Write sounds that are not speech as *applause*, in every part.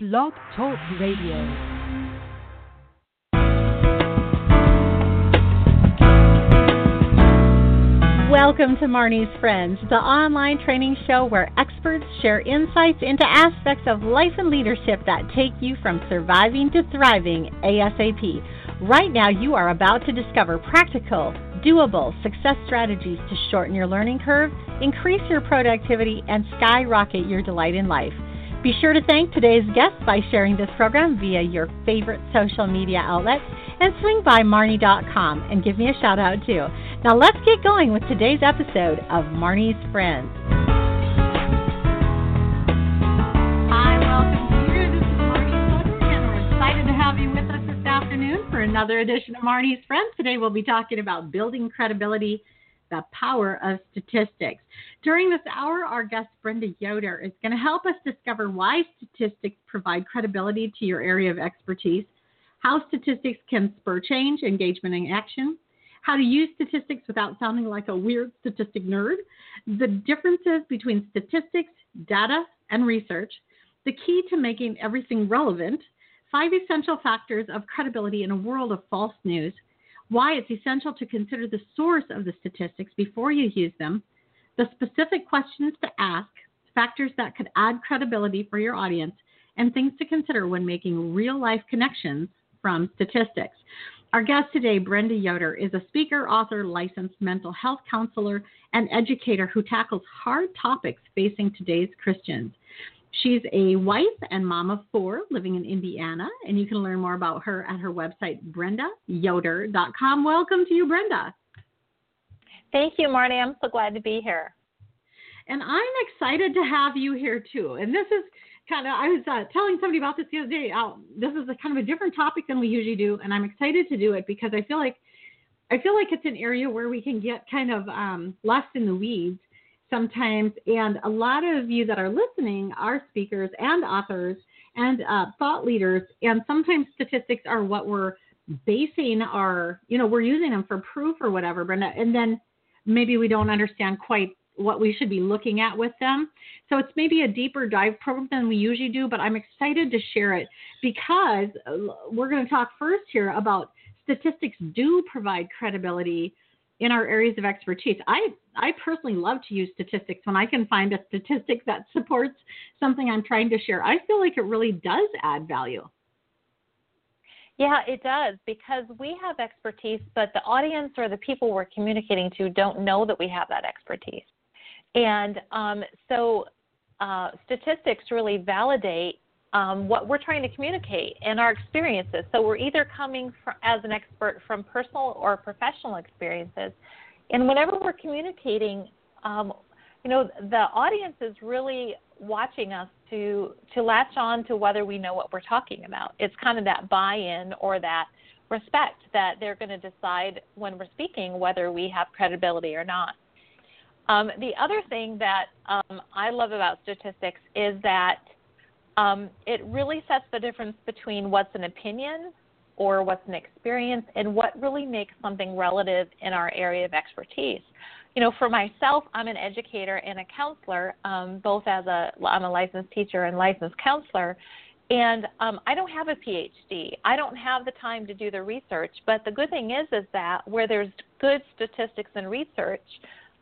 Blog Talk Radio. Welcome to Marnie's Friends, the online training show where experts share insights into aspects of life and leadership that take you from surviving to thriving ASAP. Right now, you are about to discover practical, doable success strategies to shorten your learning curve, increase your productivity, and skyrocket your delight in life. Be sure to thank today's guests by sharing this program via your favorite social media outlets and swing by Marnie.com and give me a shout out too. Now let's get going with today's episode of Marnie's Friends. Hi, welcome here. This is Marnie and we're excited to have you with us this afternoon for another edition of Marnie's Friends. Today we'll be talking about building credibility the power of statistics. During this hour, our guest Brenda Yoder is going to help us discover why statistics provide credibility to your area of expertise, how statistics can spur change, engagement, and action, how to use statistics without sounding like a weird statistic nerd, the differences between statistics, data, and research, the key to making everything relevant, five essential factors of credibility in a world of false news, why it's essential to consider the source of the statistics before you use them, the specific questions to ask, factors that could add credibility for your audience, and things to consider when making real life connections from statistics. Our guest today, Brenda Yoder, is a speaker, author, licensed mental health counselor, and educator who tackles hard topics facing today's Christians. She's a wife and mom of four living in Indiana, and you can learn more about her at her website, brendayoder.com. Welcome to you, Brenda. Thank you, Marnie. I'm so glad to be here. And I'm excited to have you here too. And this is kind of, I was uh, telling somebody about this the other day. Uh, this is a kind of a different topic than we usually do, and I'm excited to do it because I feel like I feel like it's an area where we can get kind of um, lost in the weeds sometimes. And a lot of you that are listening are speakers and authors and uh, thought leaders. And sometimes statistics are what we're basing our, you know, we're using them for proof or whatever, Brenda. And then maybe we don't understand quite what we should be looking at with them. So it's maybe a deeper dive program than we usually do, but I'm excited to share it because uh, we're going to talk first here about statistics do provide credibility in our areas of expertise. I I personally love to use statistics when I can find a statistic that supports something I'm trying to share. I feel like it really does add value. Yeah, it does because we have expertise, but the audience or the people we're communicating to don't know that we have that expertise. And um, so uh, statistics really validate um, what we're trying to communicate and our experiences. So we're either coming from, as an expert from personal or professional experiences. And whenever we're communicating, um, you know, the audience is really watching us to to latch on to whether we know what we're talking about. It's kind of that buy-in or that respect that they're going to decide when we're speaking whether we have credibility or not. Um, the other thing that um, I love about statistics is that um, it really sets the difference between what's an opinion or what's an experience and what really makes something relative in our area of expertise. You know, for myself, I'm an educator and a counselor, um, both as a I'm a licensed teacher and licensed counselor, and um, I don't have a PhD. I don't have the time to do the research. But the good thing is, is that where there's good statistics and research,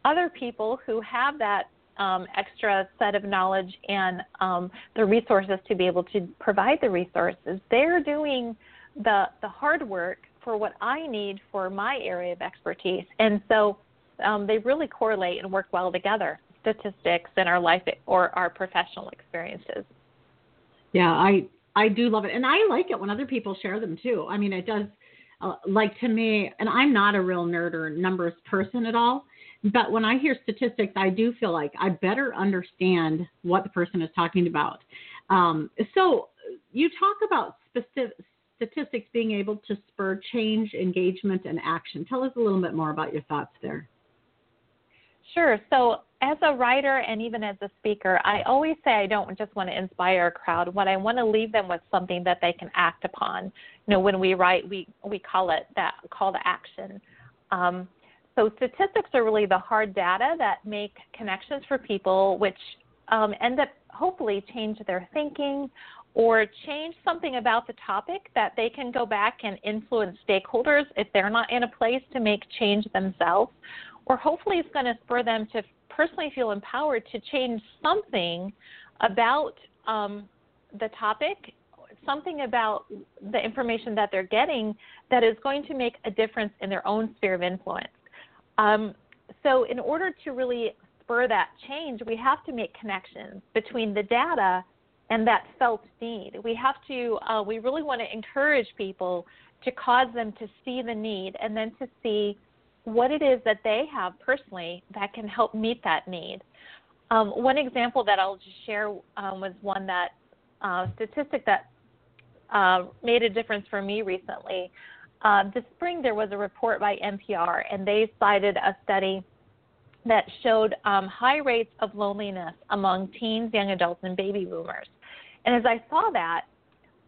other people who have that um, extra set of knowledge and um, the resources to be able to provide the resources. They're doing the the hard work for what I need for my area of expertise, and so um, they really correlate and work well together. Statistics and our life or our professional experiences. Yeah, I I do love it, and I like it when other people share them too. I mean, it does. Uh, like to me, and I'm not a real nerd or numbers person at all but when I hear statistics, I do feel like I better understand what the person is talking about. Um, so you talk about specific statistics being able to spur change, engagement, and action. Tell us a little bit more about your thoughts there. Sure. So, as a writer and even as a speaker, I always say I don't just want to inspire a crowd. What I want to leave them with something that they can act upon. You know, when we write, we we call it that call to action. Um, so statistics are really the hard data that make connections for people, which um, end up hopefully change their thinking or change something about the topic that they can go back and influence stakeholders if they're not in a place to make change themselves. Or hopefully, it's going to spur them to personally feel empowered to change something about um, the topic, something about the information that they're getting that is going to make a difference in their own sphere of influence. Um, so, in order to really spur that change, we have to make connections between the data and that felt need. We have to, uh, we really want to encourage people to cause them to see the need and then to see what it is that they have personally that can help meet that need. Um, one example that I'll just share um, was one that uh, statistic that uh, made a difference for me recently. Uh, this spring, there was a report by NPR, and they cited a study that showed um, high rates of loneliness among teens, young adults, and baby boomers. And as I saw that,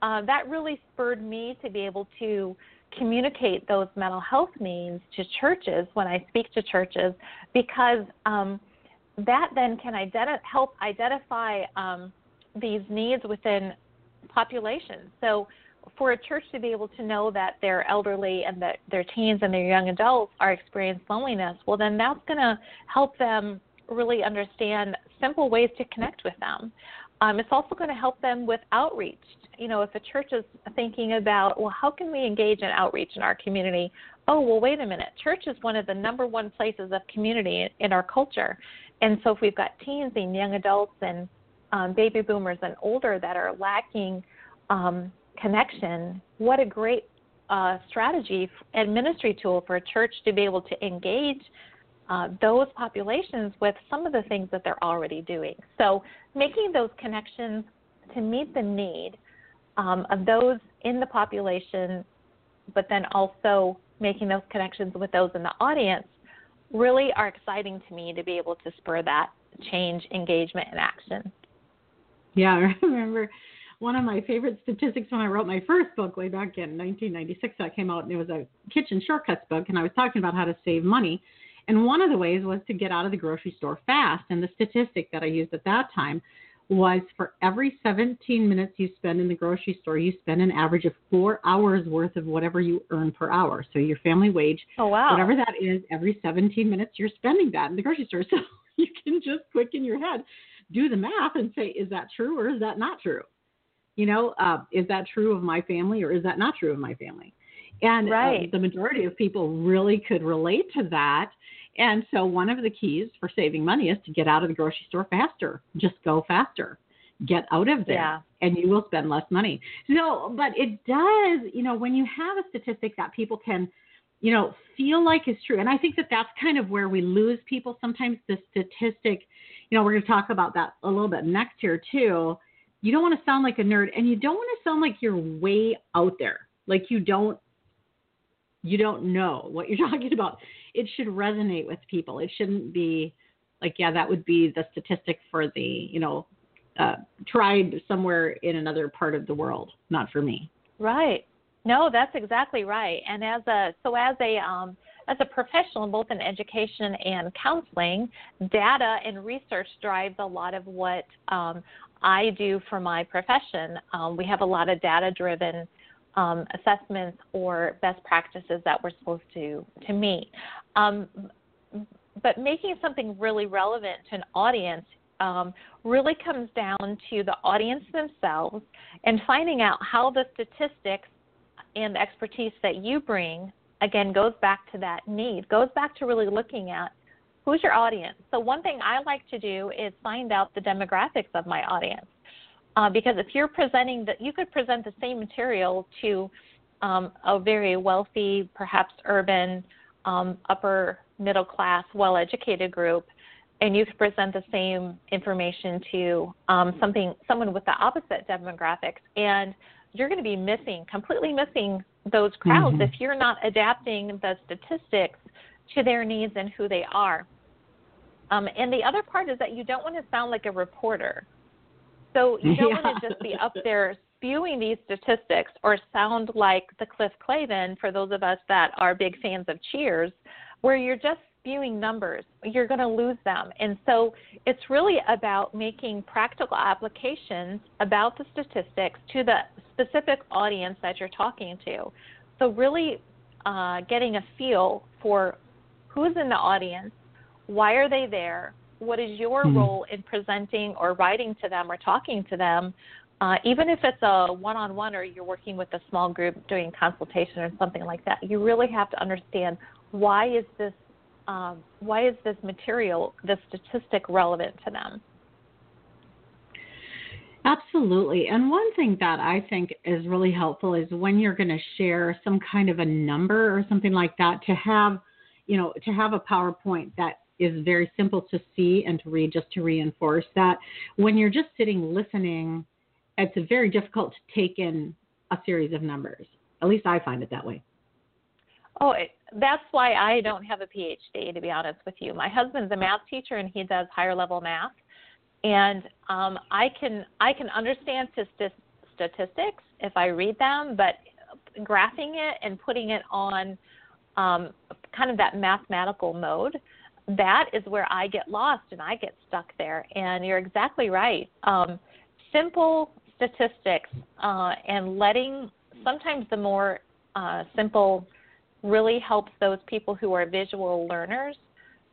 uh, that really spurred me to be able to communicate those mental health needs to churches when I speak to churches because um, that then can identi- help identify um, these needs within populations. So for a church to be able to know that their elderly and that their teens and their young adults are experiencing loneliness, well, then that's going to help them really understand simple ways to connect with them. Um, it's also going to help them with outreach. You know, if a church is thinking about, well, how can we engage in outreach in our community? Oh, well, wait a minute. Church is one of the number one places of community in our culture. And so if we've got teens and young adults and um, baby boomers and older that are lacking um, connection, what a great uh, strategy and ministry tool for a church to be able to engage uh, those populations with some of the things that they're already doing. So, making those connections to meet the need um, of those in the population, but then also making those connections with those in the audience really are exciting to me to be able to spur that change, engagement, and action. Yeah, *laughs* I remember one of my favorite statistics when I wrote my first book way back in 1996 that came out and it was a kitchen shortcuts book and I was talking about how to save money and one of the ways was to get out of the grocery store fast. And the statistic that I used at that time was for every 17 minutes you spend in the grocery store, you spend an average of four hours worth of whatever you earn per hour. So your family wage, oh, wow. whatever that is, every 17 minutes you're spending that in the grocery store. *laughs* So you can just quick in your head do the math and say, is that true or is that not true? You know, uh, is that true of my family or is that not true of my family? And uh, right. the majority of people really could relate to that. And so one of the keys for saving money is to get out of the grocery store faster. Just go faster. Get out of there yeah. and you will spend less money. So, but it does, you know, when you have a statistic that people can, you know, feel like is true. And I think that that's kind of where we lose people sometimes the statistic, you know, we're going to talk about that a little bit next year too. You don't want to sound like a nerd and you don't want to sound like you're way out there. Like you don't you don't know what you're *laughs* talking about. It should resonate with people. It shouldn't be like, yeah, that would be the statistic for the, you know, uh, tribe somewhere in another part of the world, not for me. Right. No, that's exactly right. And as a so as a um, as a professional, both in education and counseling, data and research drives a lot of what um, I do for my profession. Um, we have a lot of data driven um, assessments or best practices that we're supposed to to meet. Um, but making something really relevant to an audience um, really comes down to the audience themselves and finding out how the statistics and the expertise that you bring again goes back to that need goes back to really looking at who's your audience so one thing i like to do is find out the demographics of my audience uh, because if you're presenting that, you could present the same material to um, a very wealthy, perhaps urban, um, upper middle class, well educated group, and you could present the same information to um, something someone with the opposite demographics, and you're going to be missing completely missing those crowds mm-hmm. if you're not adapting the statistics to their needs and who they are. Um, and the other part is that you don't want to sound like a reporter. So *laughs* you don't yeah. want to just be up there spewing these statistics or sound like the Cliff Clavin for those of us that are big fans of Cheers, where you're just spewing numbers, you're going to lose them. And so it's really about making practical applications about the statistics to the specific audience that you're talking to. So, really uh, getting a feel for who's in the audience, why are they there, what is your mm-hmm. role in presenting or writing to them or talking to them, uh, even if it's a one-on-one or you're working with a small group doing consultation or something like that, you really have to understand why is this um, why is this material, this statistic, relevant to them? Absolutely. And one thing that I think is really helpful is when you're going to share some kind of a number or something like that to have, you know, to have a PowerPoint that is very simple to see and to read just to reinforce that. When you're just sitting listening it's very difficult to take in a series of numbers. At least I find it that way. Oh, it, that's why I don't have a PhD, to be honest with you. My husband's a math teacher and he does higher level math, and um, I can I can understand statistics if I read them, but graphing it and putting it on um, kind of that mathematical mode, that is where I get lost and I get stuck there. And you're exactly right. Um, simple statistics uh, and letting sometimes the more uh, simple really helps those people who are visual learners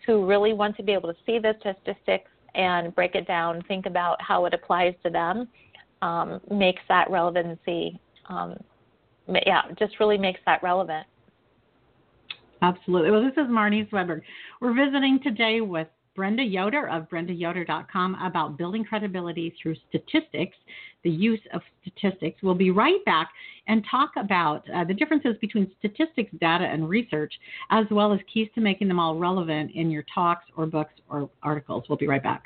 who really want to be able to see the statistics and break it down, think about how it applies to them, um, makes that relevancy, um, yeah, just really makes that relevant. Absolutely. Well, this is Marnie Swedberg. We're visiting today with Brenda Yoder of brendayoder.com about building credibility through statistics, the use of statistics. We'll be right back and talk about uh, the differences between statistics, data, and research, as well as keys to making them all relevant in your talks or books or articles. We'll be right back.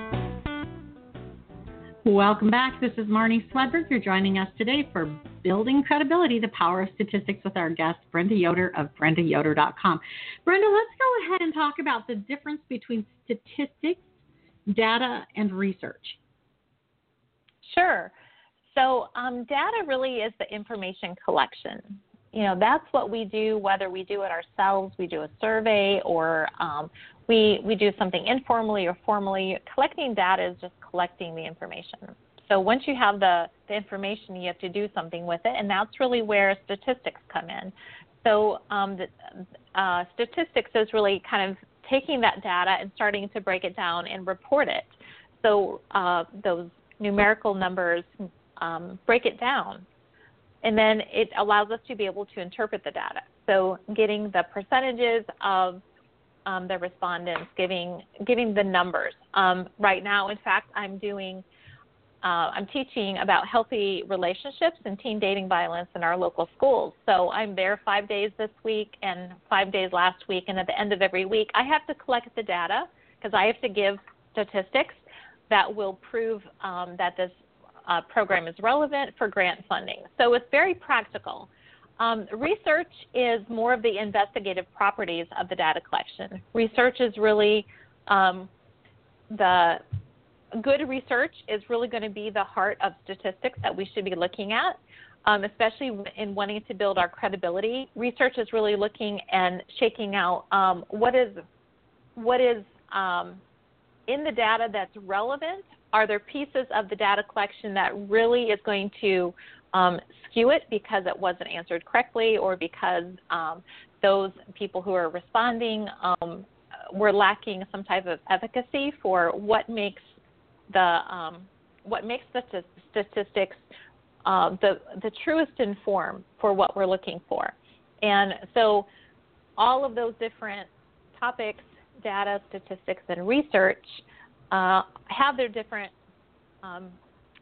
Welcome back. This is Marnie Swedberg. You're joining us today for Building Credibility, the Power of Statistics with our guest, Brenda Yoder of BrendaYoder.com. Brenda, let's go ahead and talk about the difference between statistics, data, and research. Sure. So, um, data really is the information collection. You know, that's what we do, whether we do it ourselves, we do a survey, or um, we, we do something informally or formally. Collecting data is just collecting the information. So once you have the, the information, you have to do something with it, and that's really where statistics come in. So um, the, uh, statistics is really kind of taking that data and starting to break it down and report it. So uh, those numerical numbers um, break it down, and then it allows us to be able to interpret the data. So getting the percentages of um, the respondents, giving giving the numbers. Um, right now, in fact, I'm doing uh, I'm teaching about healthy relationships and teen dating violence in our local schools. So I'm there five days this week and five days last week, and at the end of every week, I have to collect the data because I have to give statistics that will prove um, that this uh, program is relevant for grant funding. So it's very practical. Um, research is more of the investigative properties of the data collection. Research is really um, the good research is really going to be the heart of statistics that we should be looking at, um, especially in wanting to build our credibility. Research is really looking and shaking out um, what is what is um, in the data that's relevant. Are there pieces of the data collection that really is going to um, skew it because it wasn't answered correctly or because um, those people who are responding um, were lacking some type of efficacy for what makes the um, what makes the statistics uh, the the truest inform for what we're looking for, and so all of those different topics, data, statistics, and research uh, have their different um,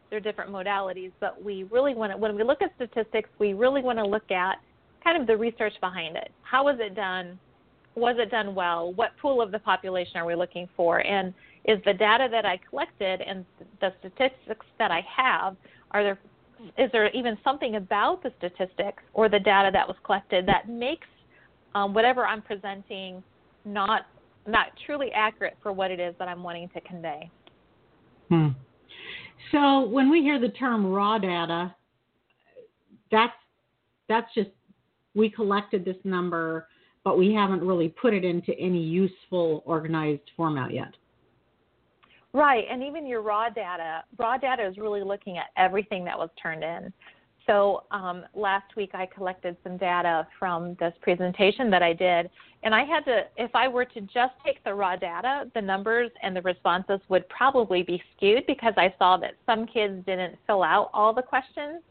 there are different modalities, but we really want to, when we look at statistics, we really want to look at kind of the research behind it. How was it done? Was it done well? What pool of the population are we looking for? And is the data that I collected and the statistics that I have are there is there even something about the statistics or the data that was collected that makes um, whatever I'm presenting not not truly accurate for what it is that I'm wanting to convey? Hmm. So when we hear the term raw data, that's that's just we collected this number, but we haven't really put it into any useful organized format yet. Right, and even your raw data, raw data is really looking at everything that was turned in. So um, last week I collected some data from this presentation that I did, and I had to, if I were to just take the raw data, the numbers and the responses would probably be skewed because I saw that some kids didn't fill out all the questions.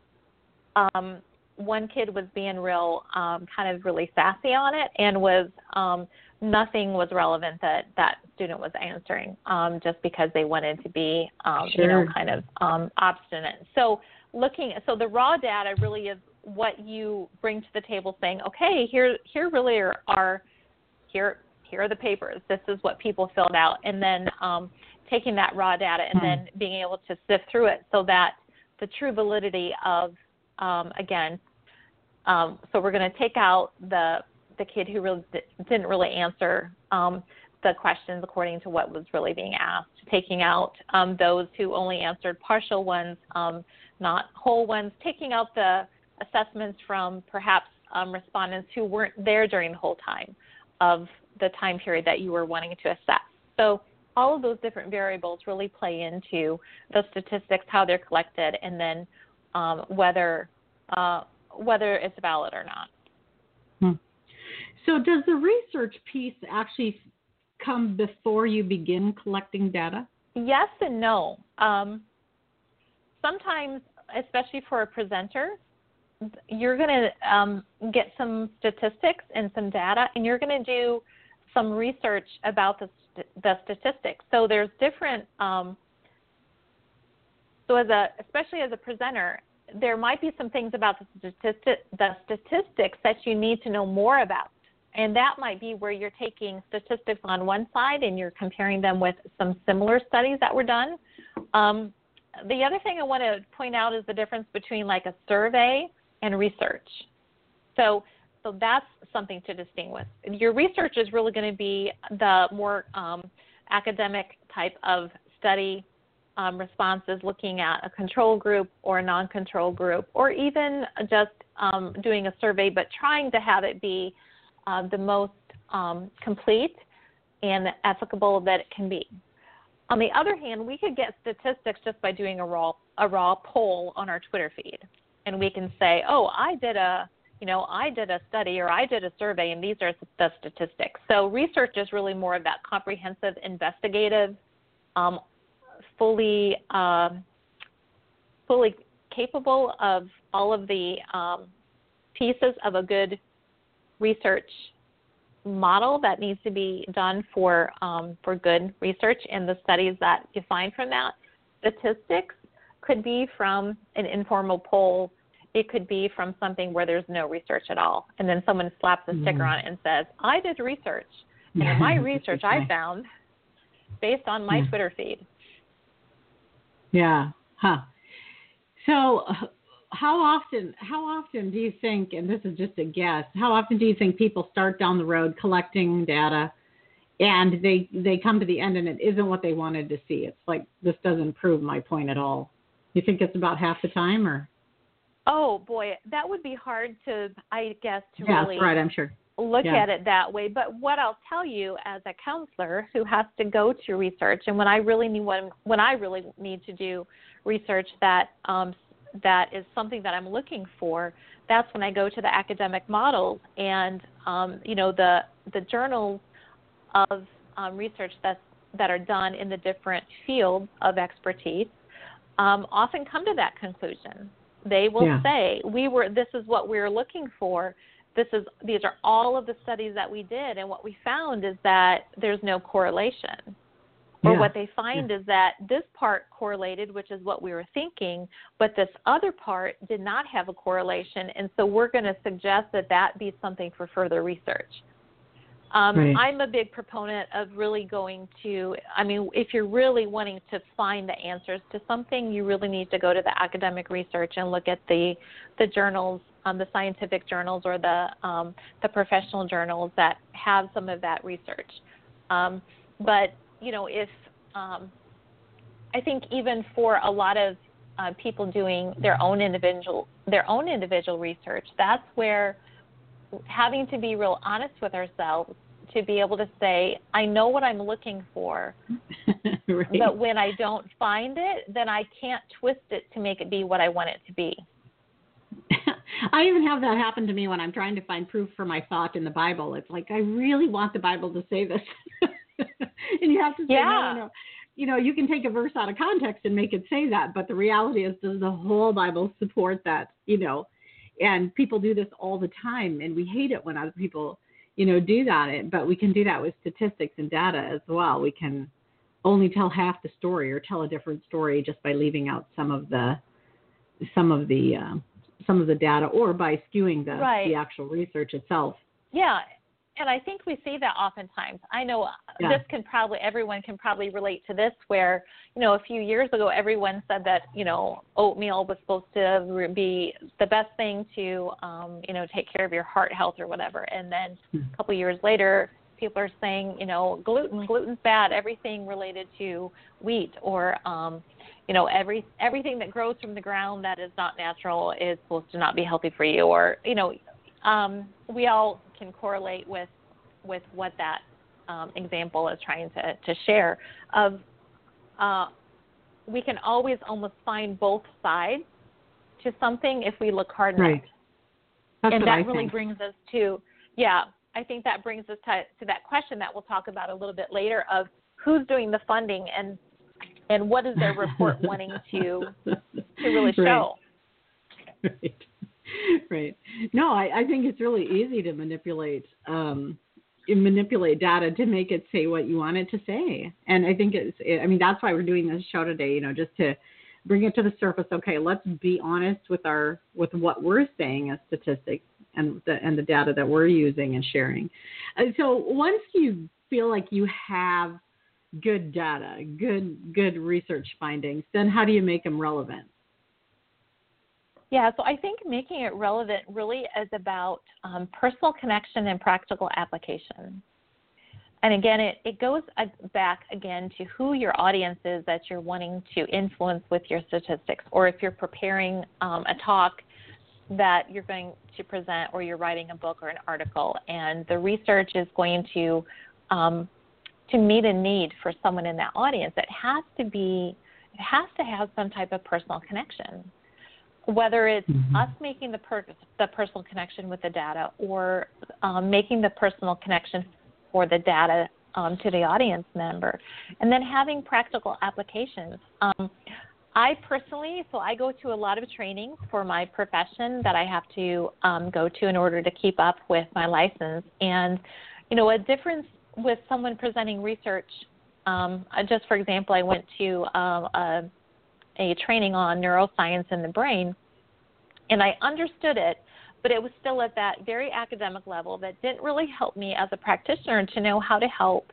Um, one kid was being real, um, kind of really sassy on it, and was um, nothing was relevant that that student was answering, um, just because they wanted to be, um, sure. you know, kind of um, obstinate. So looking at, so the raw data really is what you bring to the table saying okay here here really are, are here here are the papers this is what people filled out and then um, taking that raw data and then hmm. being able to sift through it so that the true validity of um, again um, so we're going to take out the the kid who really didn't really answer um, the questions according to what was really being asked, taking out um, those who only answered partial ones, um, not whole ones, taking out the assessments from perhaps um, respondents who weren't there during the whole time of the time period that you were wanting to assess. So all of those different variables really play into the statistics, how they're collected, and then um, whether uh, whether it's valid or not. Hmm. So, does the research piece actually come before you begin collecting data? Yes and no. Um, sometimes, especially for a presenter, you're going to um, get some statistics and some data, and you're going to do some research about the, the statistics. So there's different. Um, so as a, especially as a presenter, there might be some things about the, statistic, the statistics that you need to know more about. And that might be where you're taking statistics on one side and you're comparing them with some similar studies that were done. Um, the other thing I want to point out is the difference between like a survey and research. So, so that's something to distinguish. Your research is really going to be the more um, academic type of study um, responses, looking at a control group or a non-control group, or even just um, doing a survey, but trying to have it be uh, the most um, complete and applicable that it can be. On the other hand, we could get statistics just by doing a raw a raw poll on our Twitter feed, and we can say, "Oh, I did a you know I did a study or I did a survey, and these are the statistics." So research is really more of that comprehensive, investigative, um, fully um, fully capable of all of the um, pieces of a good research model that needs to be done for um, for good research and the studies that you find from that. Statistics could be from an informal poll. It could be from something where there's no research at all, and then someone slaps a sticker mm. on it and says, "I did research, *laughs* and in my research, I found based on my yeah. Twitter feed." Yeah. Huh. So, how often how often do you think and this is just a guess how often do you think people start down the road collecting data and they they come to the end and it isn't what they wanted to see? It's like this doesn't prove my point at all. You think it's about half the time or? Oh boy that would be hard to i guess to yeah, really right i'm sure. look yeah. at it that way. But what i'll tell you as a counselor who has to go to research and when i really need when when i really need to do research that um, that is something that I'm looking for, that's when I go to the academic models and um, you know the the journals of um, research that that are done in the different fields of expertise um, often come to that conclusion. They will yeah. say, "We were. This is what we are looking for. This is. These are all of the studies that we did, and what we found is that there's no correlation." Or yeah. what they find yeah. is that this part correlated, which is what we were thinking, but this other part did not have a correlation, and so we're going to suggest that that be something for further research. Um, right. I'm a big proponent of really going to, I mean, if you're really wanting to find the answers to something, you really need to go to the academic research and look at the, the journals, um, the scientific journals or the, um, the professional journals that have some of that research. Um, but, you know, if, um, I think even for a lot of uh, people doing their own individual, their own individual research, that's where having to be real honest with ourselves to be able to say, I know what I'm looking for, *laughs* right. but when I don't find it, then I can't twist it to make it be what I want it to be. *laughs* I even have that happen to me when I'm trying to find proof for my thought in the Bible. It's like I really want the Bible to say this, *laughs* *laughs* and you have to say yeah. no, no. You know, you can take a verse out of context and make it say that, but the reality is, does the whole Bible support that? You know, and people do this all the time and we hate it when other people you know do that but we can do that with statistics and data as well we can only tell half the story or tell a different story just by leaving out some of the some of the uh, some of the data or by skewing the right. the actual research itself yeah and I think we see that oftentimes. I know uh, yeah. this can probably everyone can probably relate to this where, you know, a few years ago everyone said that, you know, oatmeal was supposed to be the best thing to um, you know, take care of your heart health or whatever. And then hmm. a couple of years later people are saying, you know, gluten, gluten's bad, everything related to wheat or um you know every everything that grows from the ground that is not natural is supposed to not be healthy for you or you know um, we all can correlate with with what that um, example is trying to, to share of uh, we can always almost find both sides to something if we look hard right. enough. That's and that I really think. brings us to yeah, I think that brings us to, to that question that we'll talk about a little bit later of who's doing the funding and and what is their report wanting to to really *laughs* show. Right. right. *laughs* right. No, I, I think it's really easy to manipulate um, manipulate data to make it say what you want it to say. And I think it's I mean that's why we're doing this show today, you know, just to bring it to the surface. Okay, let's be honest with our with what we're saying as statistics and the and the data that we're using and sharing. And so once you feel like you have good data, good good research findings, then how do you make them relevant? Yeah, so I think making it relevant really is about um, personal connection and practical application. And again, it, it goes back again to who your audience is that you're wanting to influence with your statistics, or if you're preparing um, a talk that you're going to present, or you're writing a book or an article, and the research is going to um, to meet a need for someone in that audience. It has to be, it has to have some type of personal connection whether it's mm-hmm. us making the, per- the personal connection with the data or um, making the personal connection for the data um, to the audience member, and then having practical applications. Um, I personally, so I go to a lot of trainings for my profession that I have to um, go to in order to keep up with my license. And, you know, a difference with someone presenting research, um, just for example, I went to um, a a training on neuroscience in the brain, and I understood it, but it was still at that very academic level that didn't really help me as a practitioner to know how to help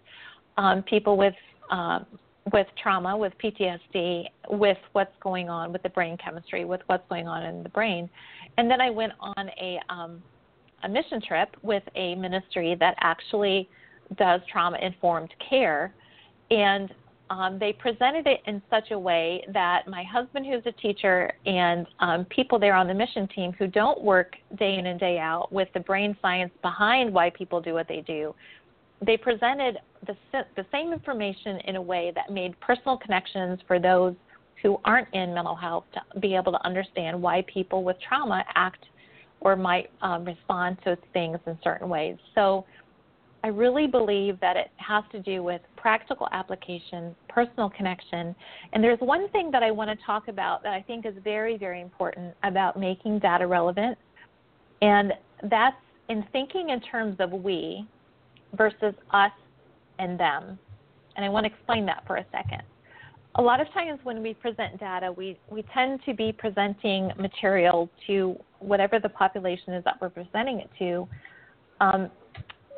um, people with uh, with trauma, with PTSD, with what's going on with the brain chemistry, with what's going on in the brain. And then I went on a um, a mission trip with a ministry that actually does trauma informed care, and um, they presented it in such a way that my husband, who's a teacher, and um, people there on the mission team who don't work day in and day out with the brain science behind why people do what they do, they presented the, the same information in a way that made personal connections for those who aren't in mental health to be able to understand why people with trauma act or might um, respond to things in certain ways. So I really believe that it has to do with practical application, personal connection. And there's one thing that I want to talk about that I think is very, very important about making data relevant. And that's in thinking in terms of we versus us and them. And I want to explain that for a second. A lot of times when we present data, we, we tend to be presenting material to whatever the population is that we're presenting it to um,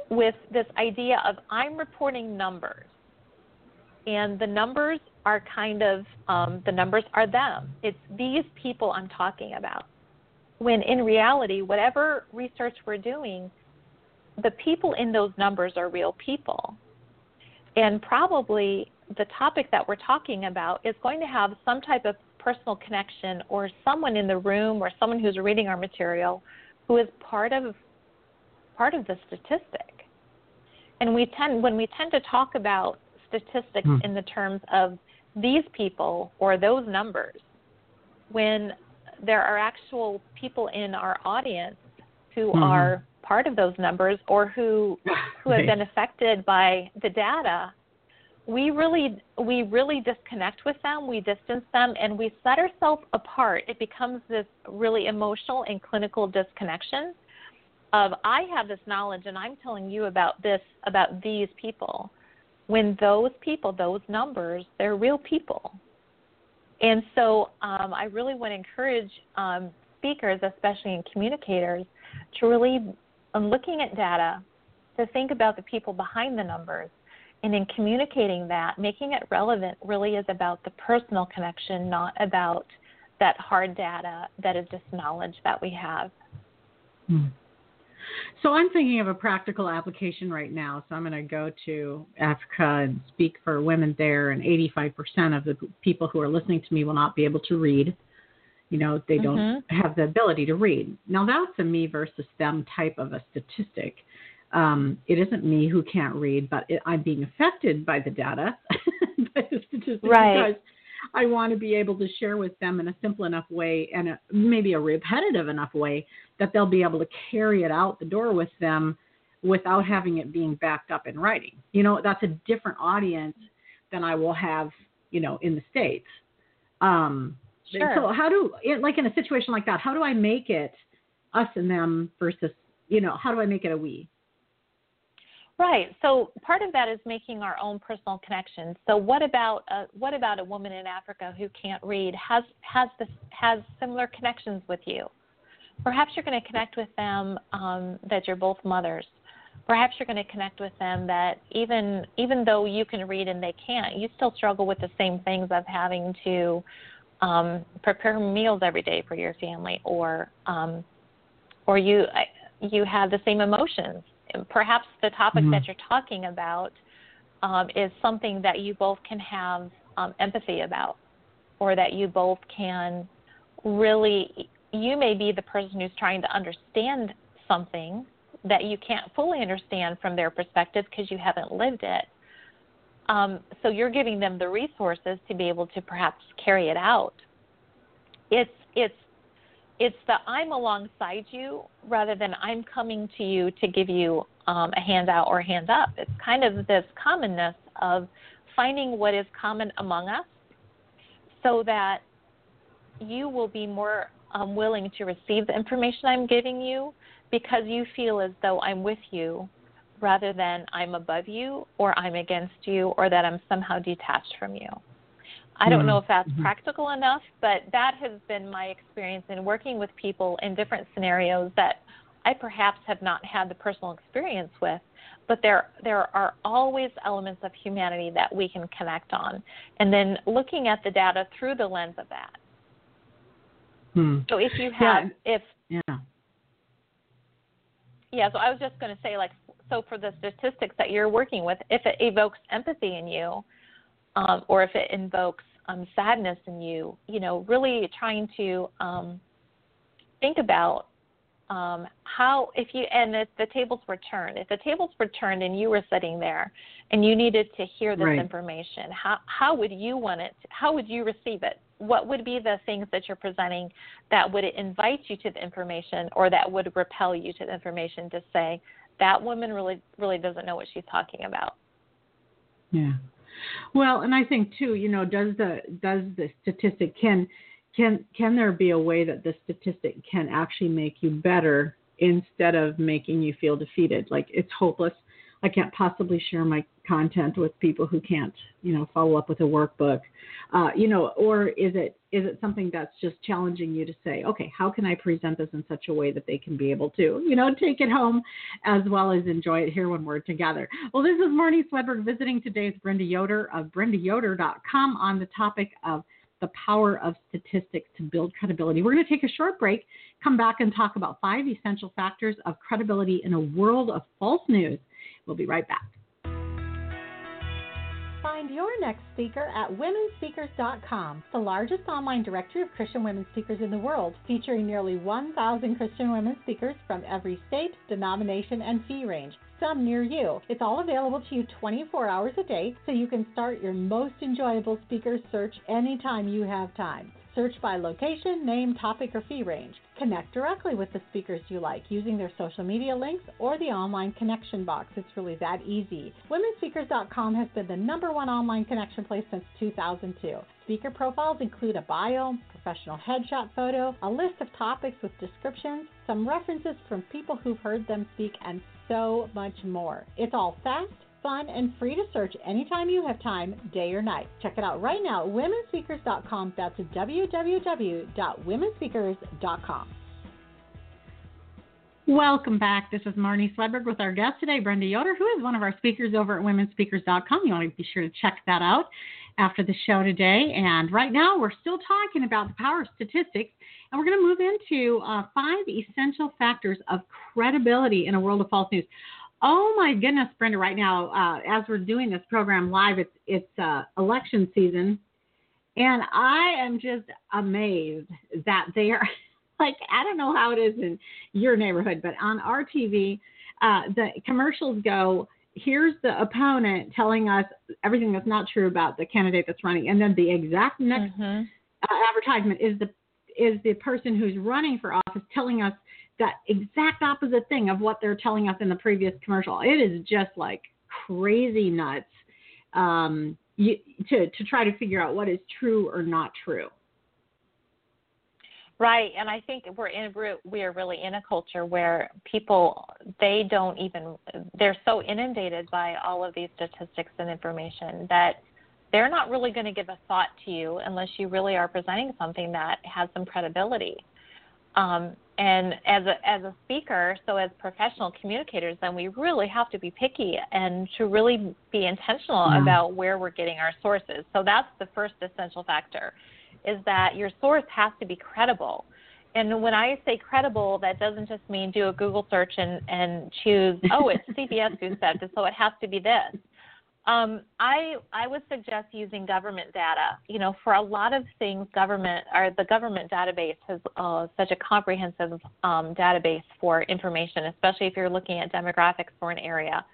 with this idea of I'm reporting numbers. And the numbers are kind of, um, the numbers are them. It's these people I'm talking about. When in reality, whatever research we're doing, the people in those numbers are real people. And probably the topic that we're talking about is going to have some type of personal connection or someone in the room or someone who's reading our material who is part of part of the statistic. And we tend when we tend to talk about statistics hmm. in the terms of these people or those numbers, when there are actual people in our audience who mm-hmm. are part of those numbers or who who have been affected by the data we really we really disconnect with them we distance them and we set ourselves apart it becomes this really emotional and clinical disconnection of i have this knowledge and i'm telling you about this about these people when those people those numbers they're real people and so um, i really want to encourage um, speakers especially in communicators to really on looking at data to think about the people behind the numbers. And in communicating that, making it relevant really is about the personal connection, not about that hard data that is just knowledge that we have. Hmm. So I'm thinking of a practical application right now. So I'm going to go to Africa and speak for women there, and 85% of the people who are listening to me will not be able to read. You know, they don't mm-hmm. have the ability to read. Now, that's a me versus them type of a statistic. Um, it isn't me who can't read, but it, I'm being affected by the data, *laughs* by the statistics, right. because I want to be able to share with them in a simple enough way and a, maybe a repetitive enough way that they'll be able to carry it out the door with them without having it being backed up in writing. You know, that's a different audience than I will have, you know, in the States. Um, Sure. So how do like in a situation like that, how do I make it us and them versus you know how do I make it a we? Right. So part of that is making our own personal connections. So what about a, what about a woman in Africa who can't read has has this has similar connections with you? Perhaps you're going to connect with them um, that you're both mothers. Perhaps you're going to connect with them that even even though you can read and they can't, you still struggle with the same things of having to um, prepare meals every day for your family, or um, or you you have the same emotions. Perhaps the topic mm-hmm. that you're talking about um, is something that you both can have um, empathy about, or that you both can really. You may be the person who's trying to understand something that you can't fully understand from their perspective because you haven't lived it um, so you're giving them the resources to be able to perhaps carry it out. It's it's it's the I'm alongside you rather than I'm coming to you to give you um, a handout or a hand up. It's kind of this commonness of finding what is common among us so that you will be more um, willing to receive the information I'm giving you because you feel as though I'm with you rather than I'm above you or I'm against you or that I'm somehow detached from you. I don't mm-hmm. know if that's mm-hmm. practical enough, but that has been my experience in working with people in different scenarios that I perhaps have not had the personal experience with, but there there are always elements of humanity that we can connect on, and then looking at the data through the lens of that. Hmm. So if you have yeah. if yeah yeah, so I was just going to say like so for the statistics that you're working with, if it evokes empathy in you, um, or if it invokes um, sadness in you, you know, really trying to um, think about um, how if you and if the tables were turned, if the tables were turned and you were sitting there and you needed to hear this right. information, how how would you want it? How would you receive it? What would be the things that you're presenting that would invite you to the information or that would repel you to the information to say, that woman really really doesn't know what she's talking about. Yeah. Well, and I think too, you know, does the does the statistic can can can there be a way that the statistic can actually make you better instead of making you feel defeated? Like it's hopeless. I can't possibly share my content with people who can't, you know, follow up with a workbook? Uh, you know, or is it is it something that's just challenging you to say, okay, how can I present this in such a way that they can be able to, you know, take it home as well as enjoy it here when we're together? Well, this is Marnie Swedberg visiting today with Brenda Yoder of BrendaYoder.com on the topic of the power of statistics to build credibility. We're going to take a short break, come back and talk about five essential factors of credibility in a world of false news. We'll be right back. Find your next speaker at womenspeakers.com, the largest online directory of Christian women speakers in the world, featuring nearly 1,000 Christian women speakers from every state, denomination, and fee range some near you. It's all available to you 24 hours a day, so you can start your most enjoyable speaker search anytime you have time. Search by location, name, topic, or fee range. Connect directly with the speakers you like using their social media links or the online connection box. It's really that easy. WomenSpeakers.com has been the number one online connection place since 2002. Speaker profiles include a bio, professional headshot photo, a list of topics with descriptions, some references from people who've heard them speak, and so much more. It's all fast, fun, and free to search anytime you have time, day or night. Check it out right now womenspeakers.com. That's www.womenspeakers.com. Welcome back. This is Marnie Swedberg with our guest today, Brenda Yoder, who is one of our speakers over at womenspeakers.com. You want to be sure to check that out after the show today. And right now, we're still talking about the power of statistics, and we're going to move into uh, five essential factors of credibility in a world of false news. Oh my goodness, Brenda! Right now, uh, as we're doing this program live, it's it's uh, election season, and I am just amazed that they are *laughs* like I don't know how it is in your neighborhood, but on our TV, uh, the commercials go. Here's the opponent telling us everything that's not true about the candidate that's running, and then the exact next mm-hmm. uh, advertisement is the is the person who's running for office telling us that exact opposite thing of what they're telling us in the previous commercial. It is just like crazy nuts um, you, to to try to figure out what is true or not true. Right, and I think we're in we are really in a culture where people they don't even they're so inundated by all of these statistics and information that they're not really going to give a thought to you unless you really are presenting something that has some credibility. Um, and as a as a speaker, so as professional communicators, then we really have to be picky and to really be intentional yeah. about where we're getting our sources. So that's the first essential factor, is that your source has to be credible. And when I say credible, that doesn't just mean do a Google search and, and choose, oh, it's *laughs* CBS who said this, so it has to be this. Um, I I would suggest using government data. You know, for a lot of things, government or the government database has uh, such a comprehensive um, database for information, especially if you're looking at demographics for an area,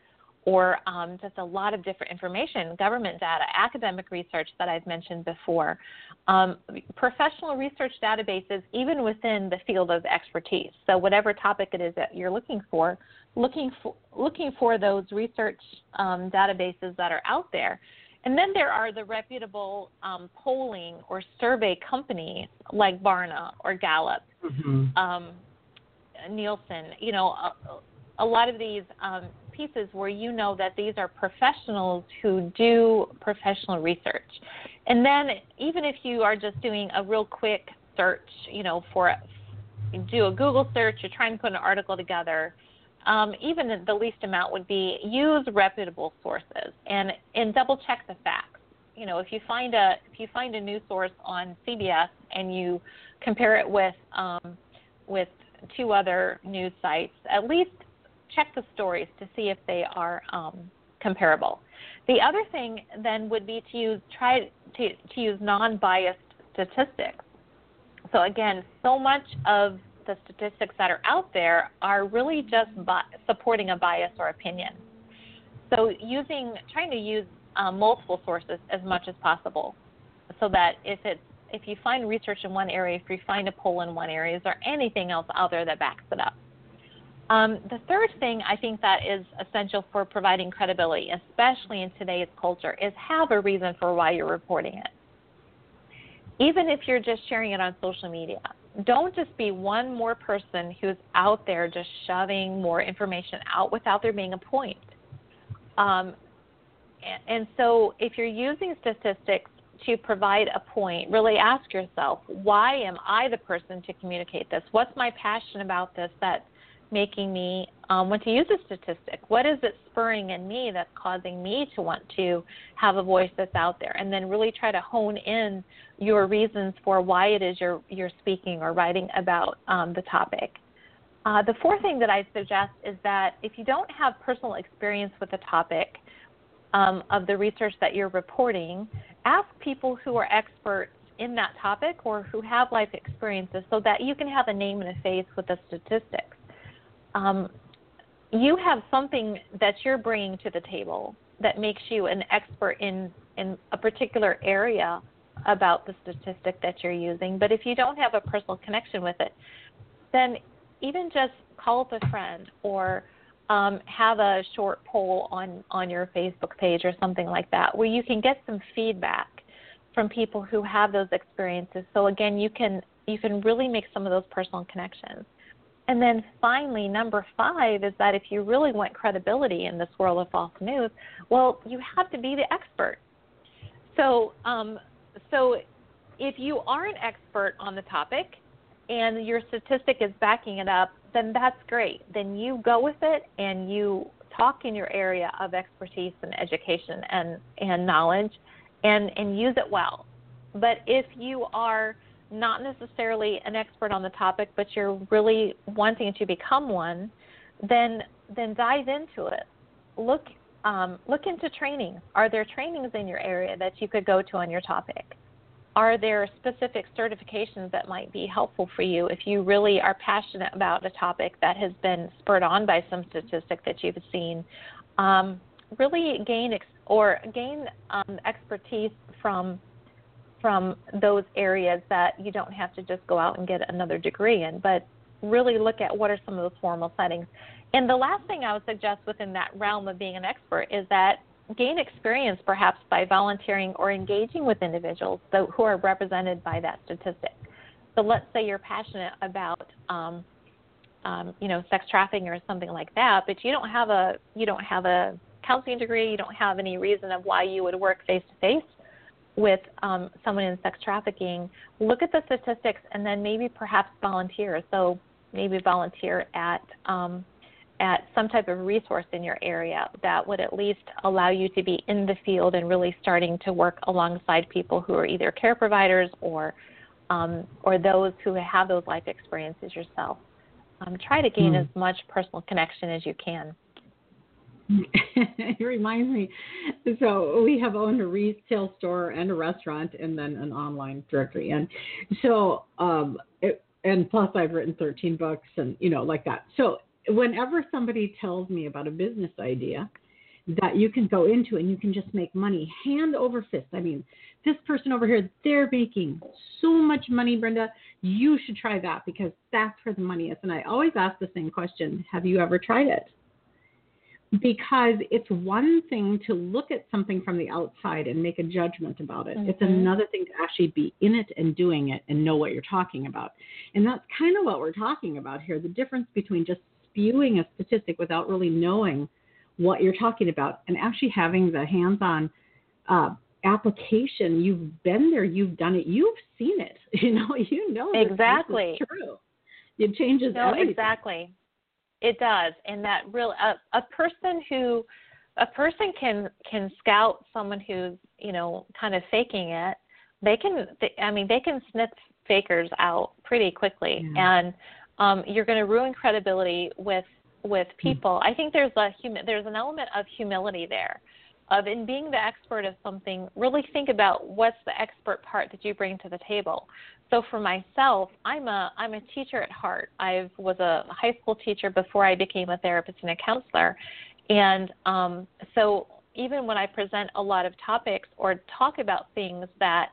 or um, just a lot of different information. Government data, academic research that I've mentioned before, um, professional research databases, even within the field of expertise. So whatever topic it is that you're looking for, looking for looking for those research um, databases that are out there. And then there are the reputable um, polling or survey companies like Barna or Gallup, mm-hmm. um, Nielsen. You know, a, a lot of these um, pieces where you know that these are professionals who do professional research. And then even if you are just doing a real quick search, you know, for do a Google search, you're trying to put an article together um, even the least amount would be use reputable sources and and double check the facts. You know, if you find a if you find a news source on CBS and you compare it with um, with two other news sites, at least check the stories to see if they are um, comparable. The other thing then would be to use try to, to use non-biased statistics. So again, so much of the statistics that are out there are really just bi- supporting a bias or opinion. So using trying to use um, multiple sources as much as possible, so that if it's if you find research in one area, if you find a poll in one area, is there anything else out there that backs it up? Um, the third thing I think that is essential for providing credibility, especially in today's culture, is have a reason for why you're reporting it. Even if you're just sharing it on social media, don't just be one more person who's out there just shoving more information out without there being a point. Um, and so if you're using statistics to provide a point, really ask yourself, why am I the person to communicate this? What's my passion about this that's making me um, want to use a statistic? What is it spurring in me that's causing me to want to have a voice that's out there? And then really try to hone in your reasons for why it is you're, you're speaking or writing about um, the topic. Uh, the fourth thing that I suggest is that if you don't have personal experience with the topic um, of the research that you're reporting, ask people who are experts in that topic or who have life experiences so that you can have a name and a face with the statistics. Um, you have something that you're bringing to the table that makes you an expert in, in a particular area about the statistic that you're using. But if you don't have a personal connection with it, then even just call up a friend or um, have a short poll on, on your Facebook page or something like that where you can get some feedback from people who have those experiences. So again, you can you can really make some of those personal connections. And then finally, number five is that if you really want credibility in this world of false news, well, you have to be the expert. So, um, so if you are an expert on the topic and your statistic is backing it up, then that's great. Then you go with it and you talk in your area of expertise and education and, and knowledge and, and use it well. But if you are not necessarily an expert on the topic, but you're really wanting to become one, then then dive into it. Look um, look into training. Are there trainings in your area that you could go to on your topic? Are there specific certifications that might be helpful for you if you really are passionate about a topic that has been spurred on by some statistic that you've seen? Um, really gain ex- or gain um, expertise from from those areas that you don't have to just go out and get another degree in, but really look at what are some of those formal settings. And the last thing I would suggest within that realm of being an expert is that gain experience perhaps by volunteering or engaging with individuals who are represented by that statistic. So let's say you're passionate about um, um, you know sex trafficking or something like that, but you don't have a you don't have a counseling degree, you don't have any reason of why you would work face to face with um, someone in sex trafficking, look at the statistics and then maybe perhaps volunteer. So maybe volunteer at um, at some type of resource in your area that would at least allow you to be in the field and really starting to work alongside people who are either care providers or um, or those who have those life experiences yourself. Um, try to gain mm. as much personal connection as you can. *laughs* it reminds me. So we have owned a retail store and a restaurant, and then an online directory. And so, um, it, and plus I've written 13 books, and you know, like that. So whenever somebody tells me about a business idea that you can go into and you can just make money hand over fist. I mean, this person over here, they're making so much money, Brenda. You should try that because that's where the money is. And I always ask the same question Have you ever tried it? Because it's one thing to look at something from the outside and make a judgment about it. Mm-hmm. It's another thing to actually be in it and doing it and know what you're talking about. And that's kind of what we're talking about here the difference between just spewing a statistic without really knowing what you're talking about and actually having the hands on uh, application. You've been there, you've done it, you've seen it. *laughs* You know, you know exactly true. It changes no, everything. exactly. It does, and that real a, a person who a person can can scout someone who's you know kind of faking it. They can, they, I mean, they can sniff fakers out pretty quickly, yeah. and um, you're going to ruin credibility with with hmm. people. I think there's a hum- there's an element of humility there, of in being the expert of something. Really think about what's the expert part that you bring to the table. So for myself, I'm a I'm a teacher at heart. I was a high school teacher before I became a therapist and a counselor, and um, so even when I present a lot of topics or talk about things that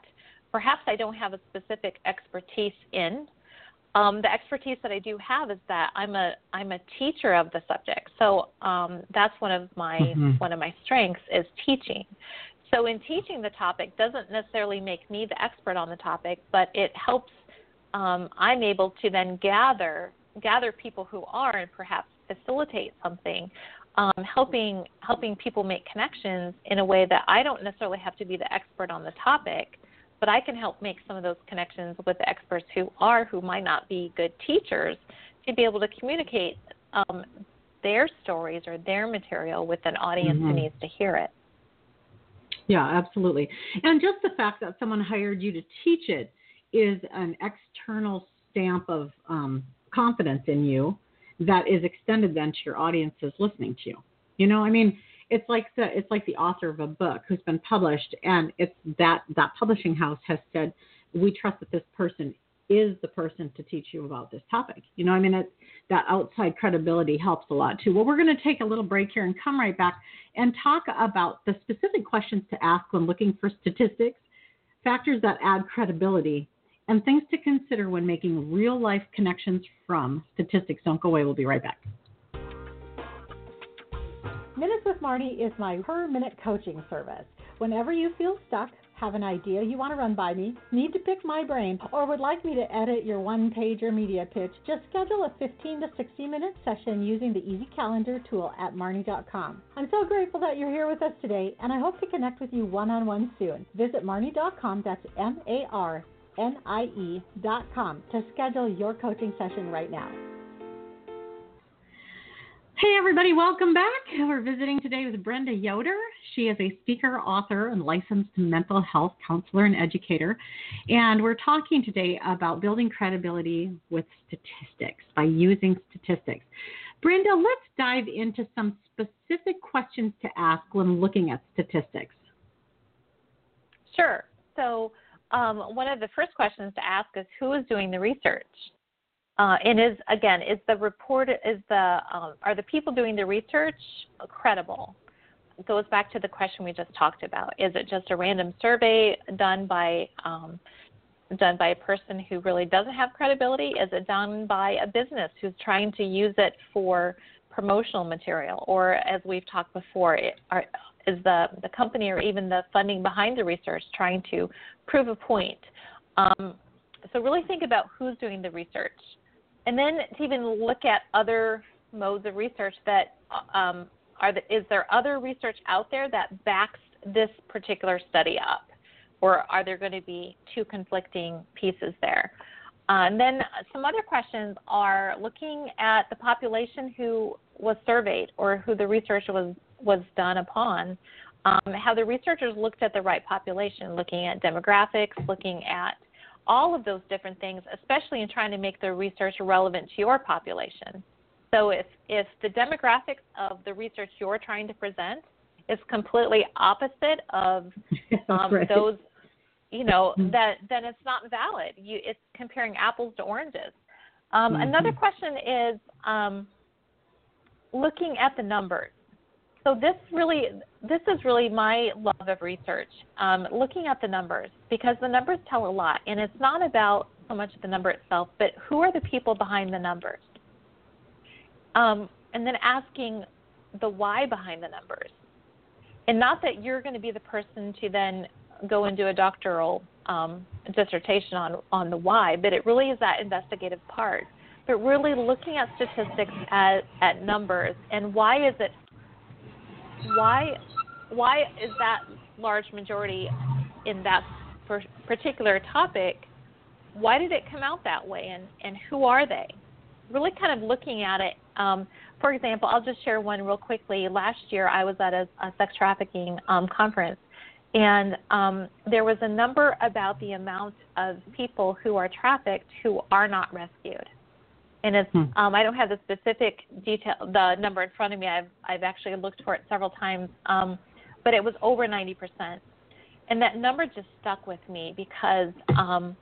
perhaps I don't have a specific expertise in, um, the expertise that I do have is that I'm a I'm a teacher of the subject. So um, that's one of my mm-hmm. one of my strengths is teaching. So, in teaching the topic doesn't necessarily make me the expert on the topic, but it helps. Um, I'm able to then gather gather people who are and perhaps facilitate something um, helping helping people make connections in a way that I don't necessarily have to be the expert on the topic, but I can help make some of those connections with the experts who are who might not be good teachers to be able to communicate um, their stories or their material with an audience mm-hmm. who needs to hear it. Yeah, absolutely. And just the fact that someone hired you to teach it is an external stamp of um, confidence in you that is extended then to your audiences listening to you. You know, I mean, it's like the it's like the author of a book who's been published, and it's that that publishing house has said we trust that this person is the person to teach you about this topic. You know, I mean, it, that outside credibility helps a lot too. Well, we're going to take a little break here and come right back and talk about the specific questions to ask when looking for statistics, factors that add credibility, and things to consider when making real life connections from statistics. Don't go away. We'll be right back. Minutes with Marnie is my per minute coaching service. Whenever you feel stuck, have an idea you want to run by me, need to pick my brain, or would like me to edit your one page or media pitch, just schedule a 15 to 60 minute session using the Easy Calendar tool at marnie.com. I'm so grateful that you're here with us today, and I hope to connect with you one on one soon. Visit marnie.com, that's M A R nie.com to schedule your coaching session right now. Hey, everybody, welcome back. We're visiting today with Brenda Yoder. She is a speaker, author, and licensed mental health counselor and educator. And we're talking today about building credibility with statistics by using statistics. Brenda, let's dive into some specific questions to ask when looking at statistics. Sure. So, um, one of the first questions to ask is who is doing the research? Uh, and is again, is the report is the um, are the people doing the research credible? It goes back to the question we just talked about. Is it just a random survey done by um, done by a person who really doesn't have credibility? Is it done by a business who's trying to use it for promotional material? Or as we've talked before, it, are, is the, the company or even the funding behind the research trying to prove a point? Um, so really think about who's doing the research. And then to even look at other modes of research that um, are the, is there other research out there that backs this particular study up? Or are there going to be two conflicting pieces there? Uh, and then some other questions are looking at the population who was surveyed or who the research was was done upon, um, how the researchers looked at the right population, looking at demographics, looking at all of those different things, especially in trying to make the research relevant to your population. So if, if the demographics of the research you're trying to present is completely opposite of *laughs* um, right. those, you know, mm-hmm. that then it's not valid. You, it's comparing apples to oranges. Um, mm-hmm. Another question is um, looking at the numbers so this really this is really my love of research um, looking at the numbers because the numbers tell a lot and it's not about so much the number itself but who are the people behind the numbers? Um, and then asking the why behind the numbers. And not that you're going to be the person to then go and do a doctoral um, dissertation on on the why but it really is that investigative part. But really looking at statistics at, at numbers and why is it why why is that large majority in that particular topic? Why did it come out that way, and and who are they? Really, kind of looking at it. Um, for example, I'll just share one real quickly. Last year, I was at a, a sex trafficking um, conference, and um, there was a number about the amount of people who are trafficked who are not rescued and it's hmm. um, I don't have the specific detail the number in front of me. I've I've actually looked for it several times, um, but it was over 90 percent, and that number just stuck with me because um,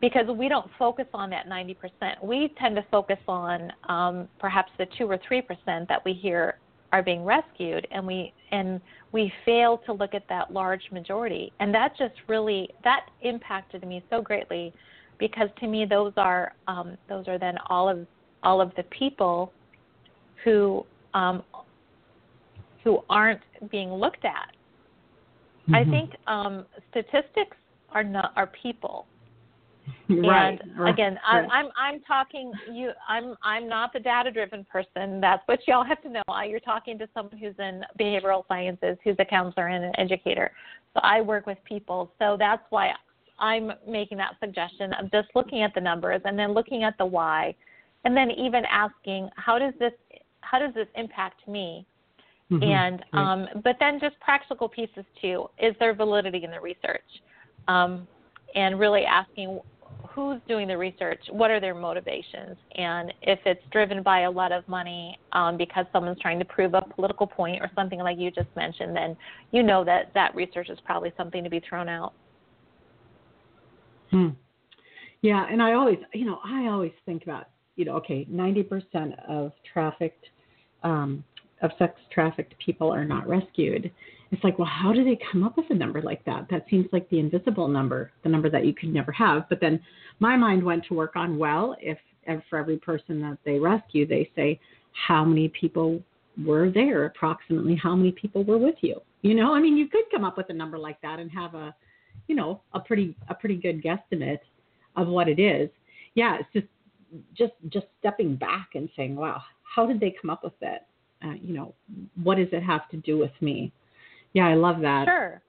because we don't focus on that 90 percent. We tend to focus on um, perhaps the two or three percent that we hear are being rescued, and we and we fail to look at that large majority, and that just really that impacted me so greatly because to me those are um, those are then all of all of the people who um, who aren't being looked at. Mm-hmm. I think um, statistics are not are people, Right. And right, again, right. I, I'm I'm talking you. I'm I'm not the data driven person. That's what y'all have to know. You're talking to someone who's in behavioral sciences, who's a counselor and an educator. So I work with people. So that's why I'm making that suggestion of just looking at the numbers and then looking at the why, and then even asking how does this how does this impact me? Mhm. And Right. um, but then just practical pieces too. Is there validity in the research? Um, and really asking who's doing the research, what are their motivations, and if it's driven by a lot of money um, because someone's trying to prove a political point or something like you just mentioned, then you know that that research is probably something to be thrown out. Hmm. Yeah, and I always, you know, I always think about, you know, okay, 90% of trafficked, um, of sex trafficked people are not rescued. It's like, well, how do they come up with a number like that? That seems like the invisible number, the number that you could never have. But then my mind went to work on, well, if, if for every person that they rescue, they say, how many people were there? Approximately how many people were with you? You know, I mean, you could come up with a number like that and have a, you know, a pretty a pretty good guesstimate of what it is. Yeah, it's just just just stepping back and saying, wow, how did they come up with that? Uh, you know, what does it have to do with me? Yeah, I love that. Sure.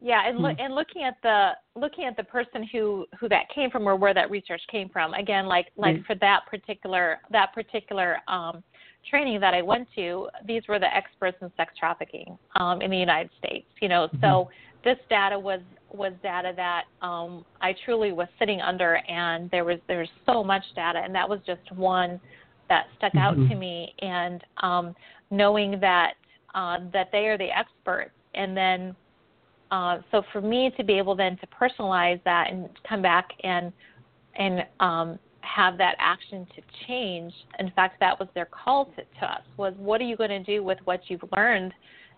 Yeah, and Hmm. and looking at the looking at the person who who that came from or where that research came from. Again, like like Right. for that particular that particular um, training that I went to, these were the experts in sex trafficking um, in the United States. You know, Mm-hmm. so this data was was data that um, I truly was sitting under, and there was there's so much data, and that was just one that stuck out Mhm. to me. And um, knowing that uh, that they are the experts, and then uh, so for me to be able then to personalize that and come back and and um, have that action to change. In fact, that was their call to, to us was, what are you going to do with what you've learned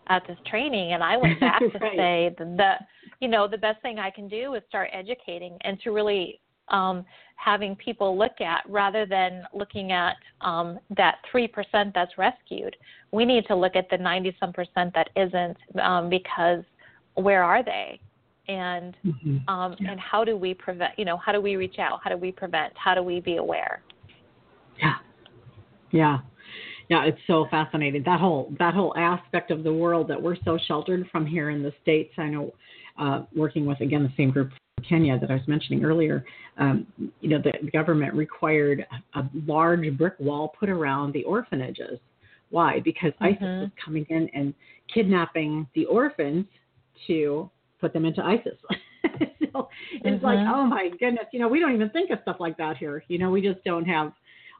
at this training? And I went *laughs* back to Right. say the, the you know the best thing I can do is start educating and to really um, having people look at rather than looking at um, that three percent that's rescued. We need to look at the ninety some percent that isn't um, because where are they? And Mhm. um, Yeah. and how do we prevent? You know, how do we reach out? How do we prevent? How do we be aware? Yeah. Yeah. Yeah, it's so fascinating. That whole that whole aspect of the world that we're so sheltered from here in the States. I know uh, working with again the same group in Kenya that I was mentioning earlier, um, you know, the government required a, large brick wall put around the orphanages. Why? Because ISIS Mhm. was coming in and kidnapping the orphans to put them into ISIS. *laughs* so it's like, Mhm. oh my goodness, you know, we don't even think of stuff like that here. You know, we just don't have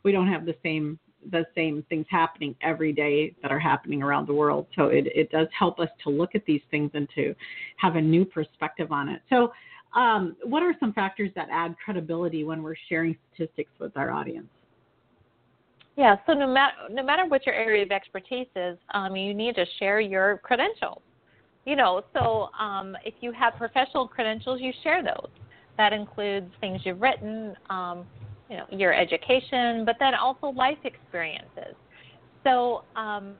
we don't have the same the same things happening every day that are happening around the world. So it, it does help us to look at these things and to have a new perspective on it. So um, what are some factors that add credibility when we're sharing statistics with our audience? Yeah. So no matter no matter what your area of expertise is, um, you need to share your credentials. You know, so um, if you have professional credentials, you share those. That includes things you've written, um, you know, your education, but then also life experiences. So um,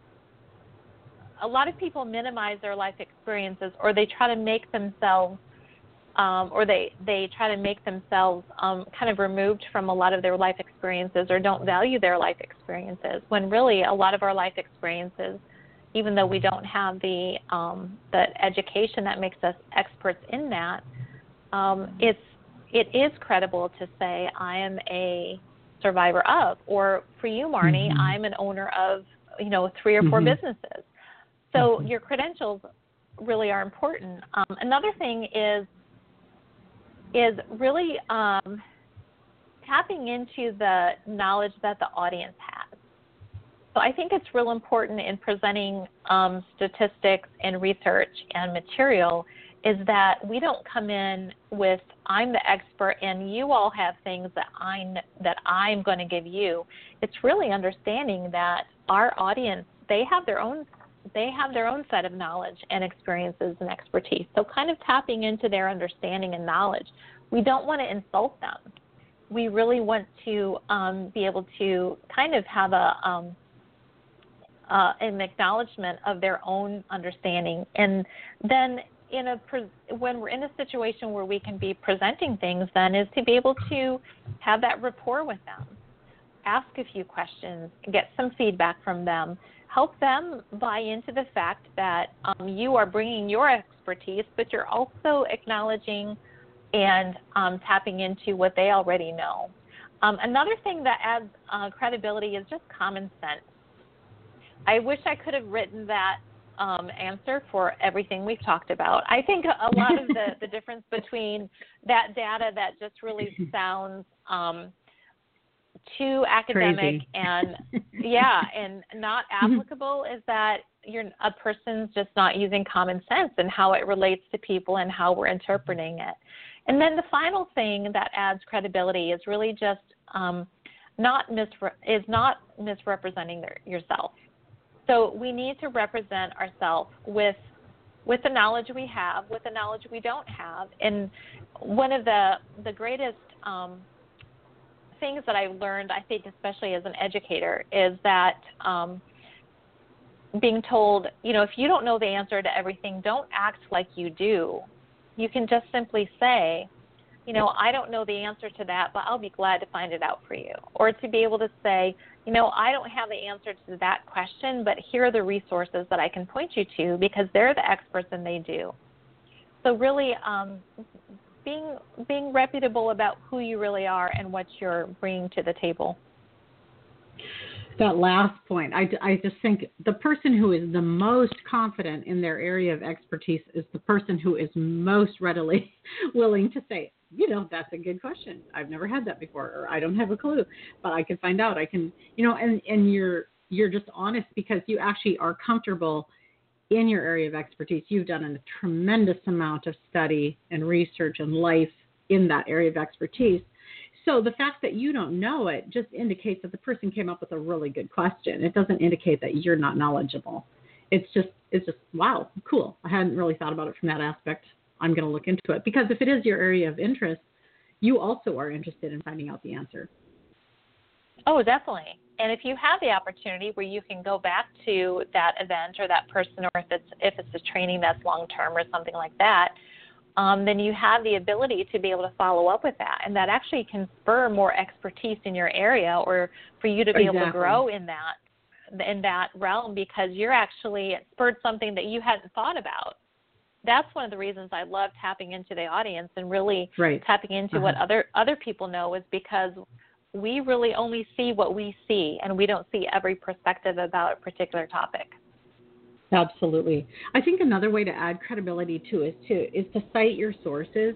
a lot of people minimize their life experiences, or they try to make themselves um, or they they try to make themselves um, kind of removed from a lot of their life experiences or don't value their life experiences when really a lot of our life experiences even though we don't have the um, the education that makes us experts in that um, it's it is credible to say I am a survivor of or for you Marnie Mhm. I'm an owner of you know three or 4 Mhm. businesses so Mhm. your credentials really are important um, another thing is is really um, tapping into the knowledge that the audience has. So I think it's real important in presenting um, statistics and research and material is that we don't come in with I'm the expert and you all have things that I that I'm going to give you. It's really understanding that our audience they have their own they have their own set of knowledge and experiences and expertise. So kind of tapping into their understanding and knowledge. We don't want to insult them. We really want to um, be able to kind of have a um, uh, an acknowledgement of their own understanding, and then in a when we're in a situation where we can be presenting things, then is to be able to have that rapport with them, ask a few questions, get some feedback from them, help them buy into the fact that um, you are bringing your expertise, but you're also acknowledging and um, tapping into what they already know. Um, another thing that adds uh, credibility is just common sense. I wish I could have written that um, answer for everything we've talked about. I think a *laughs* lot of the, the difference between that data that just really sounds um, too academic Crazy. and *laughs* yeah, and not applicable is that you're a person's just not using common sense and how it relates to people and how we're interpreting it. And then the final thing that adds credibility is really just um, not misre- is not misrepresenting their, yourself. So we need to represent ourselves with with the knowledge we have, with the knowledge we don't have. And one of the the greatest um, things that I've learned, I think, especially as an educator, is that um, being told, you know, if you don't know the answer to everything, don't act like you do. You can just simply say, you know, I don't know the answer to that, but I'll be glad to find it out for you. Or to be able to say, you know, I don't have the answer to that question, but here are the resources that I can point you to because they're the experts and they do. So really, um, being being reputable about who you really are and what you're bringing to the table. That last point, I, I just think the person who is the most confident in their area of expertise is the person who is most readily *laughs* willing to say, you know, that's a good question. I've never had that before, or I don't have a clue, but I can find out. I can, you know, and and you're you're just honest because you actually are comfortable in your area of expertise. You've done a tremendous amount of study and research and life in that area of expertise. So the fact that you don't know it just indicates that the person came up with a really good question. It doesn't indicate that you're not knowledgeable. It's just it's just wow, cool. I hadn't really thought about it from that aspect. I'm going to look into it because if it is your area of interest, you also are interested in finding out the answer. Oh, definitely. And if you have the opportunity where you can go back to that event or that person, or if it's if it's a training that's long term or something like that, um, then you have the ability to be able to follow up with that, and that actually can spur more expertise in your area, or for you to be exactly. able to grow in that in that realm because you're actually spurred something that you hadn't thought about that's one of the reasons I love tapping into the audience and really right. tapping into uh-huh. what other other people know is because we really only see what we see and we don't see every perspective about a particular topic. Absolutely. I think another way to add credibility to is to is to cite your sources.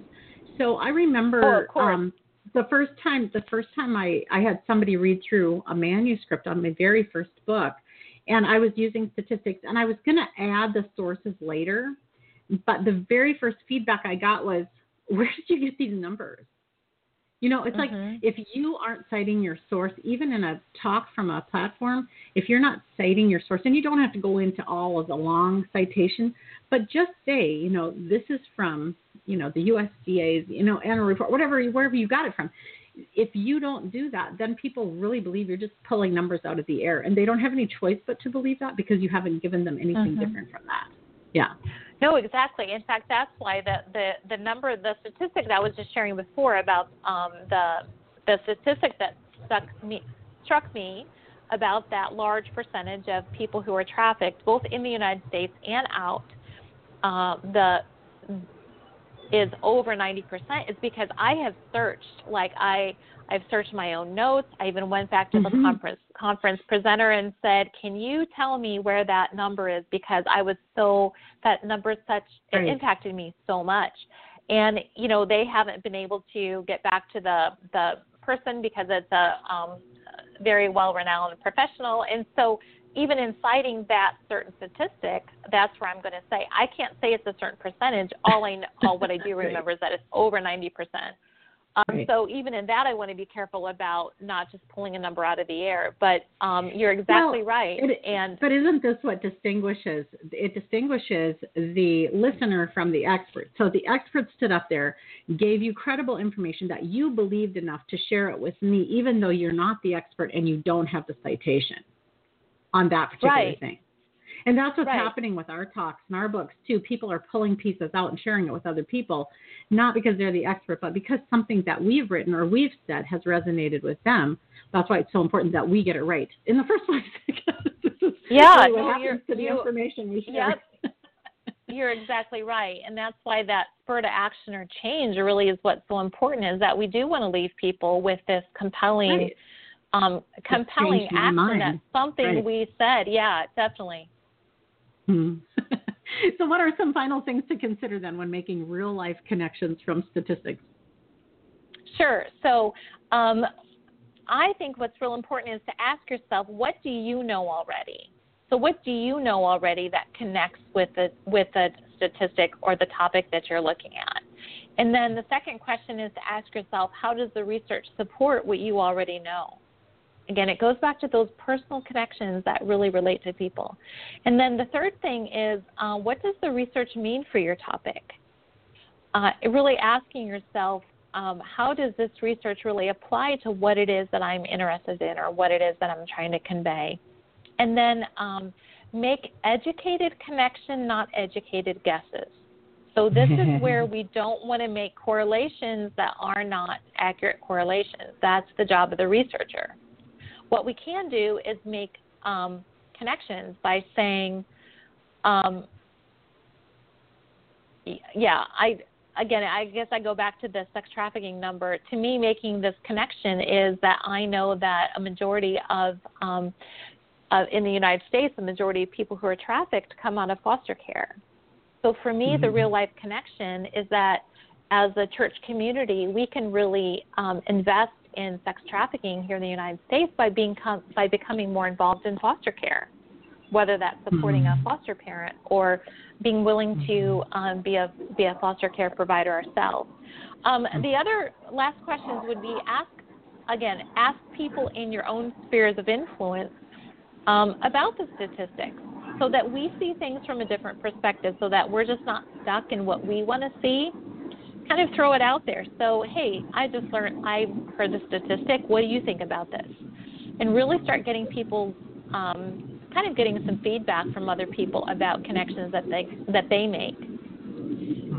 So I remember oh, um, the first time the first time I, I had somebody read through a manuscript on my very first book and I was using statistics and I was gonna add the sources later but the very first feedback I got was, *laughs* where did you get these numbers? You know, it's mm-hmm. like if you aren't citing your source, even in a talk from a platform, if you're not citing your source, and you don't have to go into all of the long citation, but just say, you know, this is from, you know, the USDA's, you know, annual report, whatever, wherever you got it from. If you don't do that, then people really believe you're just pulling numbers out of the air, and they don't have any choice but to believe that because you haven't given them anything mm-hmm. different from that. Yeah. No, exactly. In fact, that's why the, the, the number, the statistic that I was just sharing before about um, the the statistic that struck me struck me about that large percentage of people who are trafficked, both in the United States and out, uh, the is over 90% is because I have searched like I I've searched my own notes. I even went back to mm-hmm. the conference conference presenter and said, "Can you tell me where that number is?" Because I was so that number such right. it impacted me so much, and you know they haven't been able to get back to the the person because it's a um, very well renowned professional, and so even in citing that certain statistic, that's where I'm going to say I can't say it's a certain percentage. All I know, all what I do *laughs* remember is that it's over 90 percent. Um. So even in that, I want to be careful about not just pulling a number out of the air. But um, you're exactly right. It, and but isn't this what distinguishes? It distinguishes the listener from the expert. So the expert stood up there, gave you credible information that you believed enough to share it with me, even though you're not the expert and you don't have the citation on that particular right. thing. And that's what's Right. happening with our talks and our books too. People are pulling pieces out and sharing it with other people, not because they're the expert, but because something that we've written or we've said has resonated with them. That's why it's so important that we get it right in the first *laughs* place. because this is Yeah, really what happens to the you- information we share. Yep. *laughs* You're exactly right. And that's why that spur to action or change really is what's so important is that we do want to leave people with this compelling Right. um compelling action that's something Right. we said. Yeah, definitely. Hmm. *laughs* so, what are some final things to consider then when making real life connections from statistics? Sure. So um I think what's real important is to ask yourself, what do you know already? So what do you know already that connects with the with the statistic or the topic that you're looking at? And then the second question is to ask yourself, how does the research support what you already know? Again, it goes back to those personal connections that really relate to people. And then the third thing is, uh, what does the research mean for your topic? Uh, really asking yourself, um, how does this research really apply to what it is that I'm interested in or what it is that I'm trying to convey? And then um, make educated connection, not educated guesses. So this is *laughs* where we don't want to make correlations that are not accurate correlations. That's the job of the researcher. What we can do is make um, connections by saying, um, yeah, I again, I guess I go back to the sex trafficking number. To me, making this connection is that I know that a majority of um, uh, in the United States, the majority of people who are trafficked come out of foster care. So for me, the Mhm. real life connection is that as a church community, we can really um, invest in sex trafficking here in the United States by being com- by becoming more involved in foster care, whether that's supporting Mhm. a foster parent or being willing to um, be a be a foster care provider ourselves. Um, the other last questions would be ask again ask people in your own spheres of influence um, about the statistics so that we see things from a different perspective so that we're just not stuck in what we want to see kind of throw it out there so hey i just learned i heard the statistic what do you think about this and really start getting people um, kind of getting some feedback from other people about connections that they that they make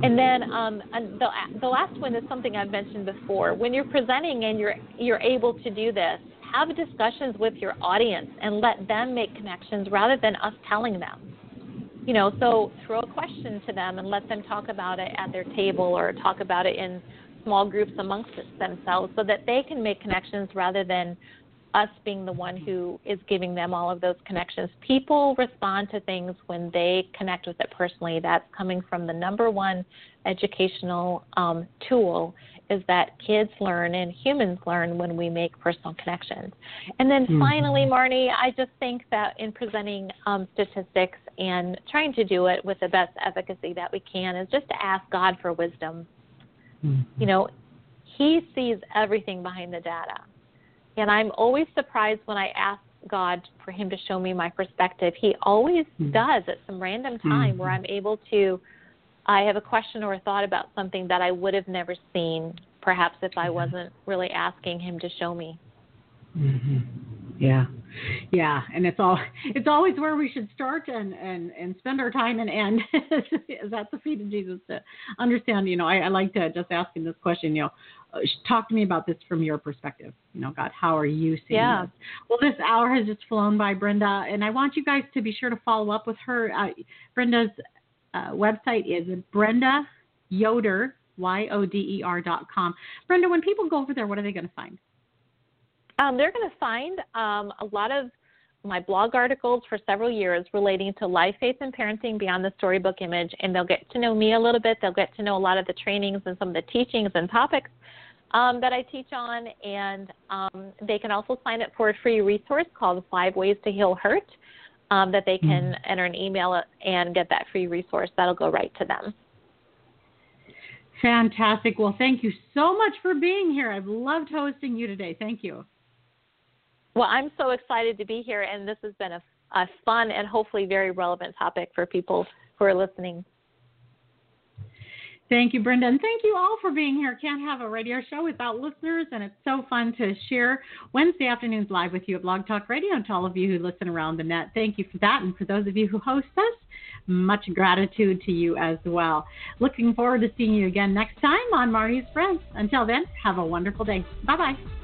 and then um, and the the last one is something I've mentioned before. When you're presenting and you're you're able to do this, have discussions with your audience and let them make connections rather than us telling them. You know, so throw a question to them and let them talk about it at their table or talk about it in small groups amongst themselves so that they can make connections rather than us being the one who is giving them all of those connections. People respond to things when they connect with it personally. That's coming from the number one educational um, tool is that kids learn and humans learn when we make personal connections. And then Mhm. finally, Marnie, I just think that in presenting um, statistics and trying to do it with the best efficacy that we can is just to ask God for wisdom. You know, He sees everything behind the data. And I'm always surprised when I ask God for Him to show me my perspective. He always Mhm. does at some random time where Mhm. I'm able to, I have a question or a thought about something that I would have never seen, perhaps if I wasn't really asking Him to show me. hmm Yeah, yeah, and it's all it's always where we should start and and and spend our time and end *laughs* is at the feet of Jesus to understand. You know, I, I like to just asking this question. You know, uh, talk to me about this from your perspective. You know, God, how are you seeing Yeah. this? Well, this hour has just flown by, Brenda, and I want you guys to be sure to follow up with her. Uh, Brenda's uh, website is Brenda Yoder. Y O D E R dot com. Brenda, when people go over there, what are they going to find? Um, they're going to find um, a lot of my blog articles for several years relating to life, faith, and parenting beyond the storybook image, and they'll get to know me a little bit. They'll get to know a lot of the trainings and some of the teachings and topics um, that I teach on, and um, they can also sign up for a free resource called Five Ways to Heal Hurt. Um, that they can enter an email and get that free resource. That'll go right to them. Fantastic. Well, thank you so much for being here. I've loved hosting you today. Thank you. Well, I'm so excited to be here, and this has been a, a fun and hopefully very relevant topic for people who are listening. Thank you, Brenda. And thank you all for being here. Can't have a radio show without listeners, and it's so fun to share Wednesday afternoons live with you at Blog Talk Radio and to all of you who listen around the net. Thank you for that. And for those of you who host us, much gratitude to you as well. Looking forward to seeing you again next time on Marnie's Friends. Until then, have a wonderful day. Bye bye.